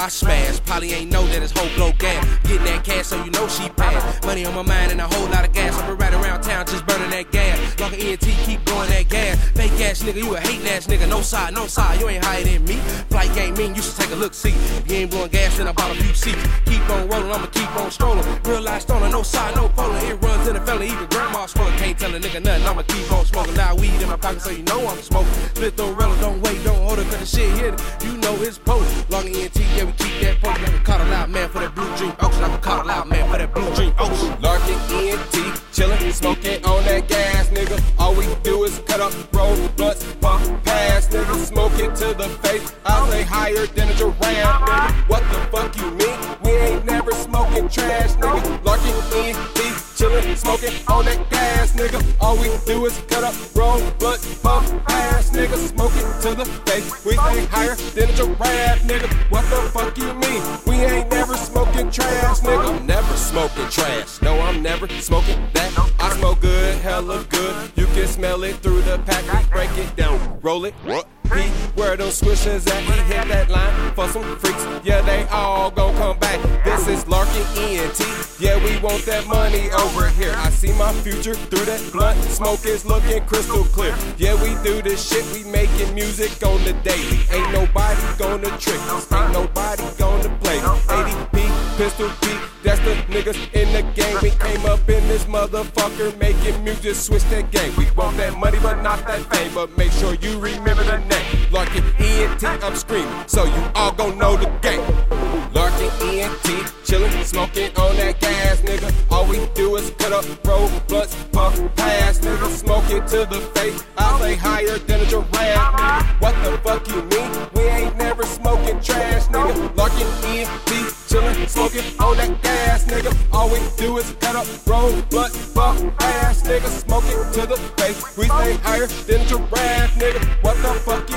I smash. Probably ain't know that it's hoe blow gas. Getting that cash, so you know she. Money on my mind and a whole lot of gas. I'm right around town, just burning that gas. Larkin ENT, keep blowing that gas. Fake ass nigga, you a hating ass nigga. No side, no side, you ain't higher than me. Flight game mean, you should take a look, see. If you ain't blowing gas, then I bought a few seats. Keep on rolling, I'ma keep on strolling. Real life stoner, no side, no polling. It runs in the family, even grandma's full. Can't tell a nigga nothing, I'ma keep on smoking. Loud weed in my pocket, so you know I'm smoking. Split the relic, don't wait, don't it, cause the shit hit it. You know it's potent. Long ENT, yeah, we keep that potent. I can call a loud man for that blue dream ocean. I can call a loud cut up, roll, blunts, pump, pass, nigga. Smoke it to the face. I say higher than a giraffe, nigga. What the fuck you mean? We ain't never smoking trash, nigga. Larkin ENT, chillin', smoking on that gas, nigga. All we do is cut up, roll, blunt, pump, pass, nigga. smoking to the face. We stay higher than a giraffe, nigga. What the fuck you mean? We ain't never smoking trash, nigga. I'm never smoking trash. No, I'm never smoking that. Smell it through the pack. Break it down, roll it. What? P, where those swishers at? He hit that line for some freaks. Yeah, they all gon' come back. This is Larkin ENT. Yeah, we want that money over here. I see my future through that blunt. Smoke is looking crystal clear. Yeah, we do this shit. We making music on the daily. Ain't nobody gonna trick us. Ain't nobody gonna play. 80p, pistol P. That's the niggas in the game. We came up in this motherfucker making music, switch that game. We want that money, but not that fame. But make sure you remember the name. Larkin ENT, I'm screaming, so you all gon' know the game. Larkin ENT, chillin', smoking on that gas, nigga. All we do is cut up, roll, blunts, puff, pass, nigga. Smoke it to the face. I say higher than a giraffe. What the fuck you mean? We ain't never smoking trash, nigga. Larkin ENT, is cut up, roll, blunt, fuck ass nigga. Smoke it to the face. We stay higher than a giraffe, nigga. What the fuck